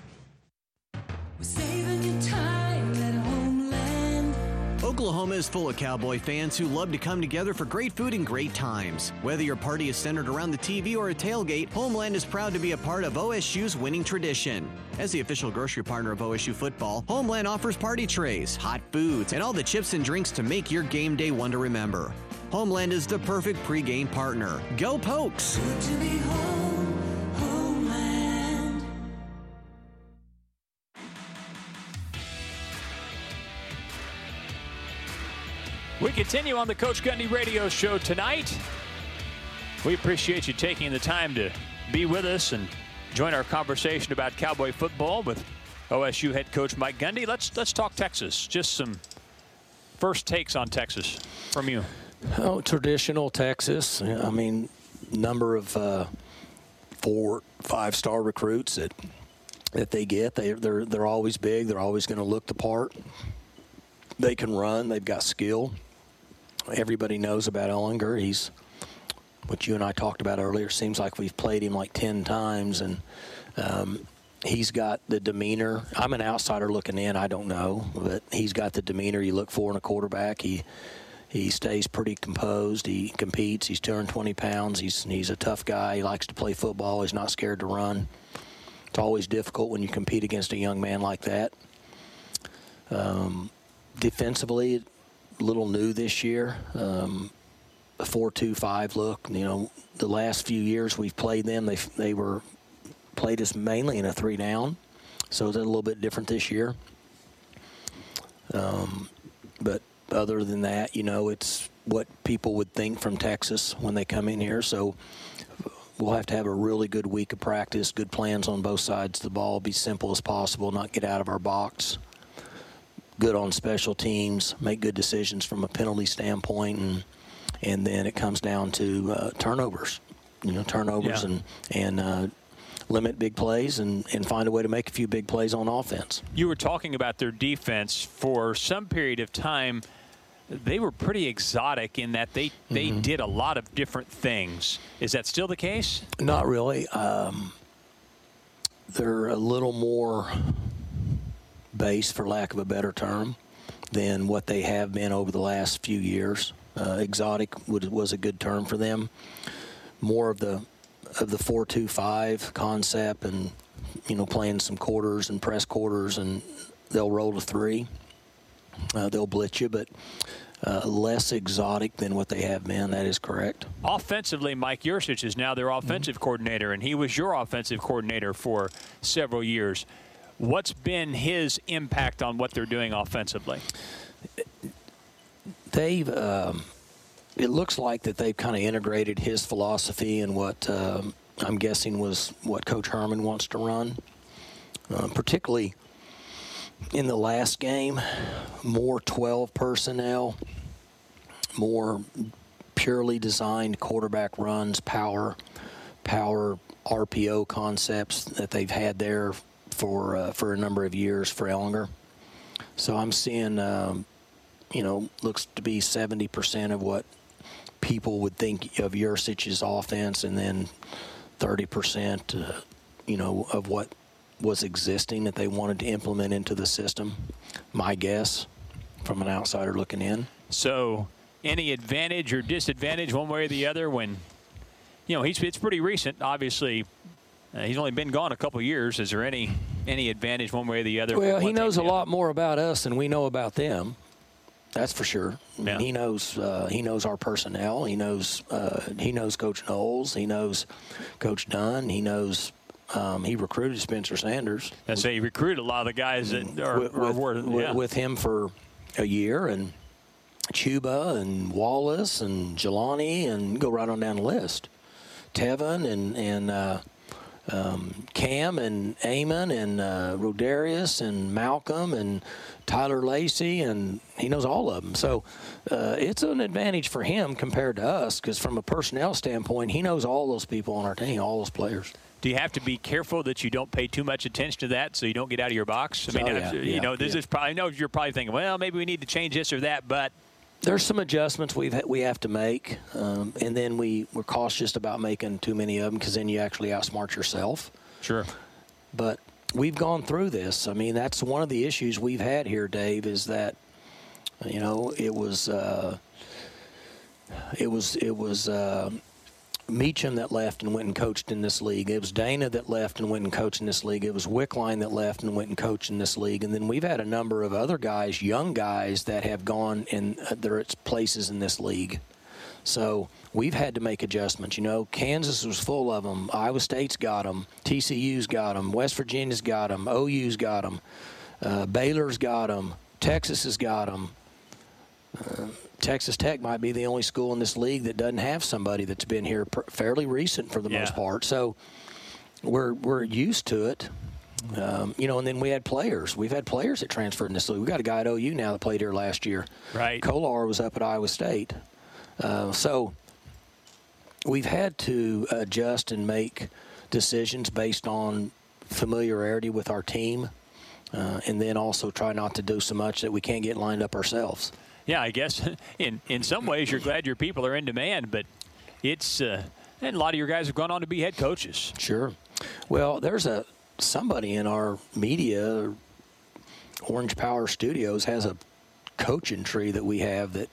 Oklahoma is full of Cowboy fans who love to come together for great food and great times. Whether your party is centered around the TV or a tailgate, Homeland is proud to be a part of OSU's winning tradition. As the official grocery partner of OSU football, Homeland offers party trays, hot foods, and all the chips and drinks to make your game day one to remember. Homeland is the perfect pregame partner. Go Pokes! We continue on the Coach Gundy radio show tonight. We appreciate you taking the time to be with us and join our conversation about Cowboy football with OSU head coach Mike Gundy. Let's let's talk Texas. Just some first takes on Texas from you. Oh, traditional Texas. I mean, number of uh, four, five-star recruits that that they get. They they're they're always big. They're always going to look the part. They can run. They've got skill. Everybody knows about Ehlinger. He's what you and I talked about earlier. Seems like we've played him like ten times, and um, he's got the demeanor. I'm an outsider looking in. I don't know, but he's got the demeanor you look for in a quarterback. He he stays pretty composed. He competes. He's 220 pounds. He's he's a tough guy. He likes to play football. He's not scared to run. It's always difficult when you compete against a young man like that. Um, defensively, little new this year. Um, a four-two-five look. You know, the last few years we've played them, they they were played us mainly in a three-down, so it's a little bit different this year. Um, but other than that, you know, it's what people would think from Texas when they come in here. So we'll have to have a really good week of practice, good plans on both sides of the ball, be simple as possible, not get out of our box. Good on special teams, make good decisions from a penalty standpoint, and and then it comes down to uh, turnovers. You know, turnovers Yeah. and and uh, limit big plays and, and find a way to make a few big plays on offense. You were talking about their defense for some period of time. They were pretty exotic in that they, they Mm-hmm. did a lot of different things. Is that still the case? Not really. Um, they're a little more base, for lack of a better term, than what they have been over the last few years. Uh, exotic would, was a good term for them. More of the of the four-two-five concept, and you know, playing some quarters and press quarters, and they'll roll to three. Uh, they'll blitz you, but uh, less exotic than what they have been. That is correct. Offensively, Mike Yurcich is now their offensive coordinator, and he was your offensive coordinator for several years. What's been his impact on what they're doing offensively? they've um, it looks like that they've kind of integrated his philosophy and what um, I'm guessing was what Coach Herman wants to run, uh, particularly in the last game. More 12 personnel, more purely designed quarterback runs, power, power RPO concepts that they've had there for uh, for a number of years for Ehlinger. So I'm seeing. Um, you know, looks to be 70% of what people would think of Yurcich's offense, and then 30%, uh, you know, of what was existing that they wanted to implement into the system. My guess, from an outsider looking in. So, any advantage or disadvantage one way or the other when, you know, he's it's pretty recent. Obviously, uh, he's only been gone a couple years. Is there any any advantage one way or the other? Well, he knows a lot more about us than we know about them. That's for sure. Mean, He knows uh, he knows our personnel. He knows uh, he knows Coach Knowles. He knows Coach Dunn. He knows um, he recruited Spencer Sanders. And so he recruited a lot of the guys that are, with, are with- yeah. with him for a year and Chuba and Wallace and Jelani and go right on down the list. Teven and and uh, um, Cam and Amon and uh, Rodarius and Malcolm and Tyler Lacy and he knows all of them. So uh, it's an advantage for him compared to us because from a personnel standpoint, he knows all those people on our team, all those players. Do you have to be careful that you don't pay too much attention to that so you don't get out of your box? I mean, Oh, yeah, you yeah, know, this yeah. is probably I know you're probably thinking, well, maybe we need to change this or that, but there's some adjustments we've we have to make, um, and then we we're cautious about making too many of them because then you actually outsmart yourself. Sure. But we've gone through this. I mean, that's one of the issues we've had here, Dave, is that You know, it was uh, it was it was uh, Meacham that left and went and coached in this league. It was Dana that left and went and coached in this league. It was Wickline that left and went and coached in this league. And then we've had a number of other guys, young guys, that have gone and they're places in this league. So we've had to make adjustments. You know, Kansas was full of them. Iowa State's got them. TCU's got them. West Virginia's got them. OU's got them. Uh, Baylor's got them. Texas has got them. Uh, Texas Tech might be the only school in this league that doesn't have somebody that's been here pr- fairly recent for the Yeah. most part. So we're we're used to it. Um, you know, and then we had players. We've had players that transferred in this league. We got a guy at OU now that played here last year. Right. Kolar was up at Iowa State. Uh, so we've had to adjust and make decisions based on familiarity with our team, uh, and then also try not to do so much that we can't get lined up ourselves. Yeah, I guess in in some ways you're glad your people are in demand, but it's uh, and a lot of your guys have gone on to be head coaches. Sure. Well, there's a somebody in our media, Orange Power Studios, has a coaching tree that we have that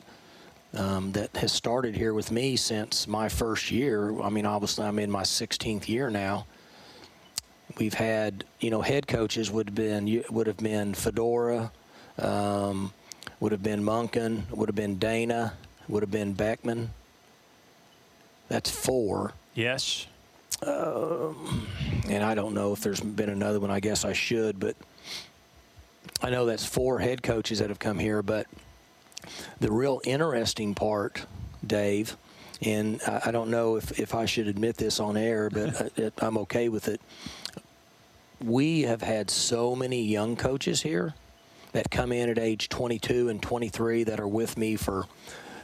um, that has started here with me since my first year. I mean, obviously, I'm in my 16th year now. We've had, you know, head coaches would have been would have been Fedora, um, would have been Monken, would have been Dana, would have been Beckman. That's four. Yes. Um, and I don't know if there's been another one. I guess I should, but I know that's four head coaches that have come here. But the real interesting part, Dave, and I I don't know if, if I should admit this on air, but I- it, I'm okay with it. We have had so many young coaches here that come in at age 22 and 23 that are with me for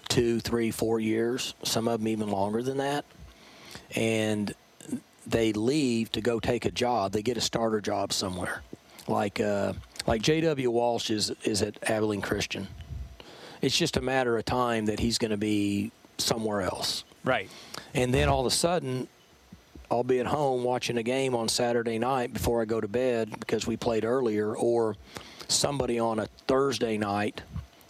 two, three, four years, some of them even longer than that. And they leave to go take a job. They get a starter job somewhere. Like uh, like J.W. Walsh is, is at Abilene Christian. It's just a matter of time that he's going to be somewhere else. Right. And then all of a sudden, I'll be at home watching a game on Saturday night before I go to bed because we played earlier, or somebody on a Thursday night,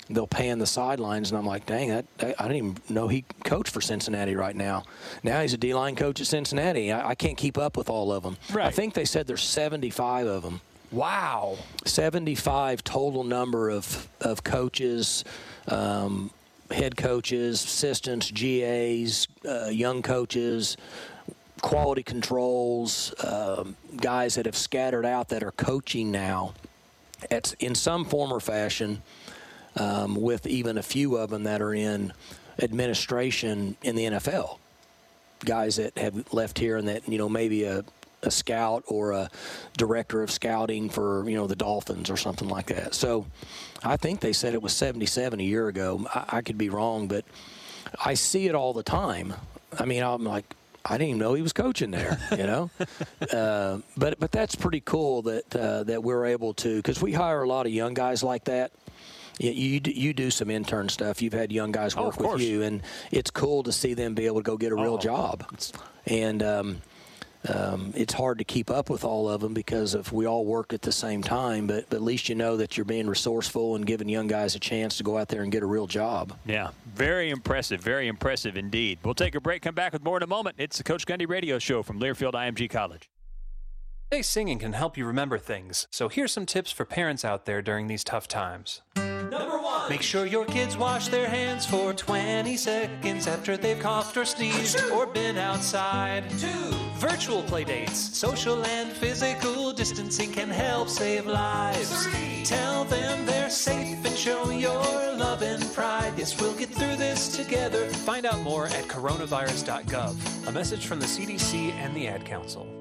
they'll pan the sidelines, and I'm like, dang, that, that- I didn't even know he coached for Cincinnati right now. Now he's a D line coach at Cincinnati. I, I can't keep up with all of them. I think they said there's 75 of them. Wow. 75 total number of, of coaches, um, head coaches, assistants, GAs, uh, young coaches, quality controls, um, guys that have scattered out that are coaching now at, in some form or fashion, um, with even a few of them that are in administration in the NFL. Guys that have left here and that, you know, maybe a, a scout or a director of scouting for, you know, the Dolphins or something like that. So I think they said it was 77 a year ago. I, I could be wrong, but I see it all the time. I mean, I'm like, I didn't even know he was coaching there, you know. uh, but but that's pretty cool that uh, that we're able to because we hire a lot of young guys like that. You, you you do some intern stuff. You've had young guys Oh, work of with you, and it's cool to see them be able to go get a real Oh. job. And um, um, it's hard to keep up with all of them because if we all work at the same time. But, but at least you know that you're being resourceful and giving young guys a chance to go out there and get a real job. Yeah, very impressive, very impressive indeed. We'll take a break, come back with more in a moment. It's the Coach Gundy Radio Show from Learfield IMG College. Hey, singing can help you remember things. So here's some tips for parents out there during these tough times. Number one. Make sure your kids wash their hands for 20 seconds after they've coughed or sneezed or been outside. Two. Virtual play dates. Social and physical distancing can help save lives. Three. Tell them they're safe and show your love and pride. Yes, we'll get through this together. Find out more at coronavirus.gov. A message from the CDC and the Ad Council.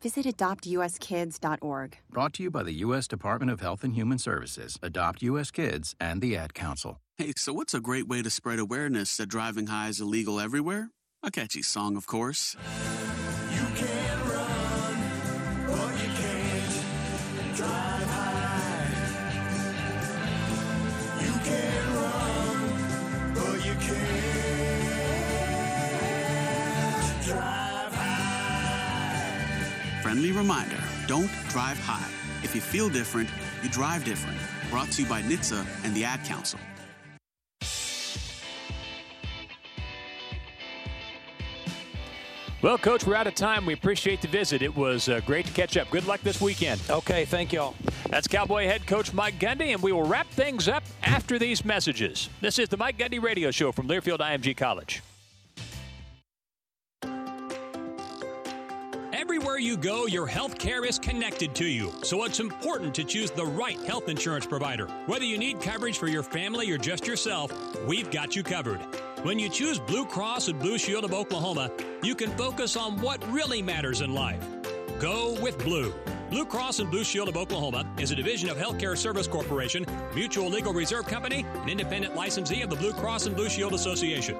visit adoptuskids.org. Brought to you by the U.S. Department of Health and Human Services, Adopt U.S. Kids, and the Ad Council. Hey, so what's a great way to spread awareness that driving high is illegal everywhere? A catchy song, of course. Friendly reminder don't drive high. If you feel different, you drive different. Brought to you by NHTSA and the Ad Council. Well, Coach, we're out of time. We appreciate the visit. It was uh, great to catch up. Good luck this weekend. Okay, thank y'all. That's Cowboy head coach Mike Gundy, and we will wrap things up after these messages. This is the Mike Gundy Radio Show from Learfield IMG College. Everywhere you go, your health care is connected to you, so it's important to choose the right health insurance provider. Whether you need coverage for your family or just yourself, we've got you covered. When you choose Blue Cross and Blue Shield of Oklahoma, you can focus on what really matters in life. Go with Blue. Blue Cross and Blue Shield of Oklahoma is a division of Healthcare Service Corporation, Mutual Legal Reserve Company, an independent licensee of the Blue Cross and Blue Shield Association.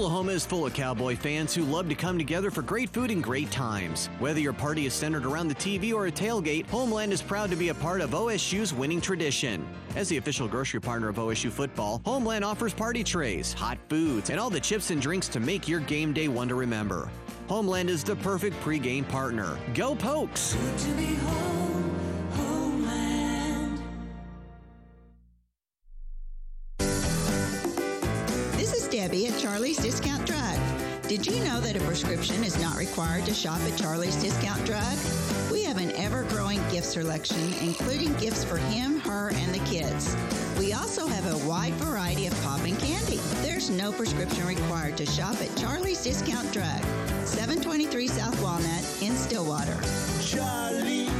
Oklahoma is full of cowboy fans who love to come together for great food and great times. Whether your party is centered around the TV or a tailgate, Homeland is proud to be a part of OSU's winning tradition. As the official grocery partner of OSU football, Homeland offers party trays, hot foods, and all the chips and drinks to make your game day one to remember. Homeland is the perfect pregame partner. Go Pokes! Did you know that a prescription is not required to shop at Charlie's Discount Drug? We have an ever growing gift selection, including gifts for him, her, and the kids. We also have a wide variety of popping candy. There's no prescription required to shop at Charlie's Discount Drug, 723 South Walnut in Stillwater. Charlie's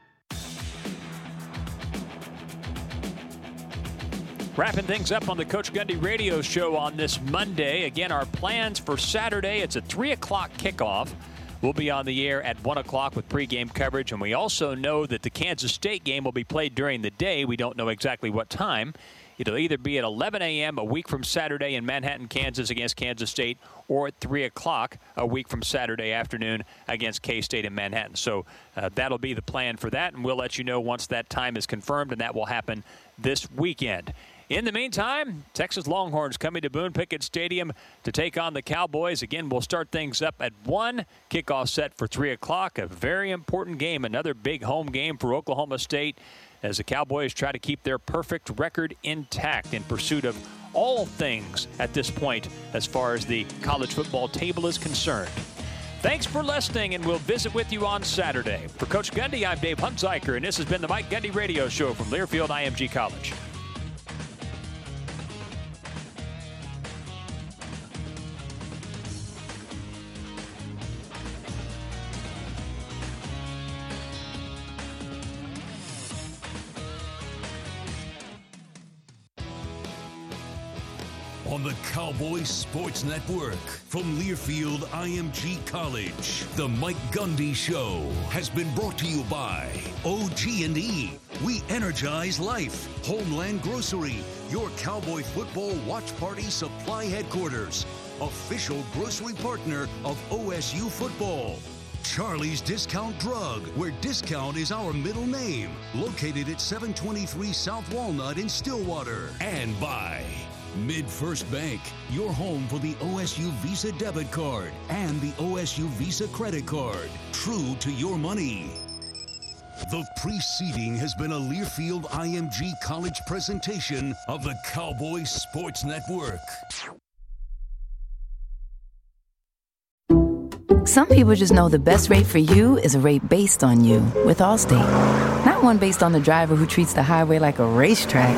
Wrapping things up on the Coach Gundy radio show on this Monday. Again, our plans for Saturday it's a 3 o'clock kickoff. We'll be on the air at 1 o'clock with pregame coverage, and we also know that the Kansas State game will be played during the day. We don't know exactly what time. It'll either be at 11 a.m. a week from Saturday in Manhattan, Kansas against Kansas State, or at 3 o'clock a week from Saturday afternoon against K State in Manhattan. So uh, that'll be the plan for that, and we'll let you know once that time is confirmed, and that will happen this weekend. In the meantime, Texas Longhorns coming to Boone Pickens Stadium to take on the Cowboys. Again, we'll start things up at 1. Kickoff set for 3 o'clock. A very important game, another big home game for Oklahoma State as the Cowboys try to keep their perfect record intact in pursuit of all things at this point as far as the college football table is concerned. Thanks for listening, and we'll visit with you on Saturday. For Coach Gundy, I'm Dave Hunziker, and this has been the Mike Gundy Radio Show from Learfield IMG College. Cowboy Sports Network from Learfield IMG College. The Mike Gundy Show has been brought to you by OG&E. We energize life. Homeland Grocery, your Cowboy football watch party supply headquarters. Official grocery partner of OSU football. Charlie's Discount Drug, where discount is our middle name. Located at 723 South Walnut in Stillwater. And by MidFirst Bank, your home for the OSU Visa debit card and the OSU Visa credit card. True to your money. The preceding has been a Learfield IMG College presentation of the Cowboy Sports Network. Some people just know the best rate for you is a rate based on you with Allstate, not one based on the driver who treats the highway like a racetrack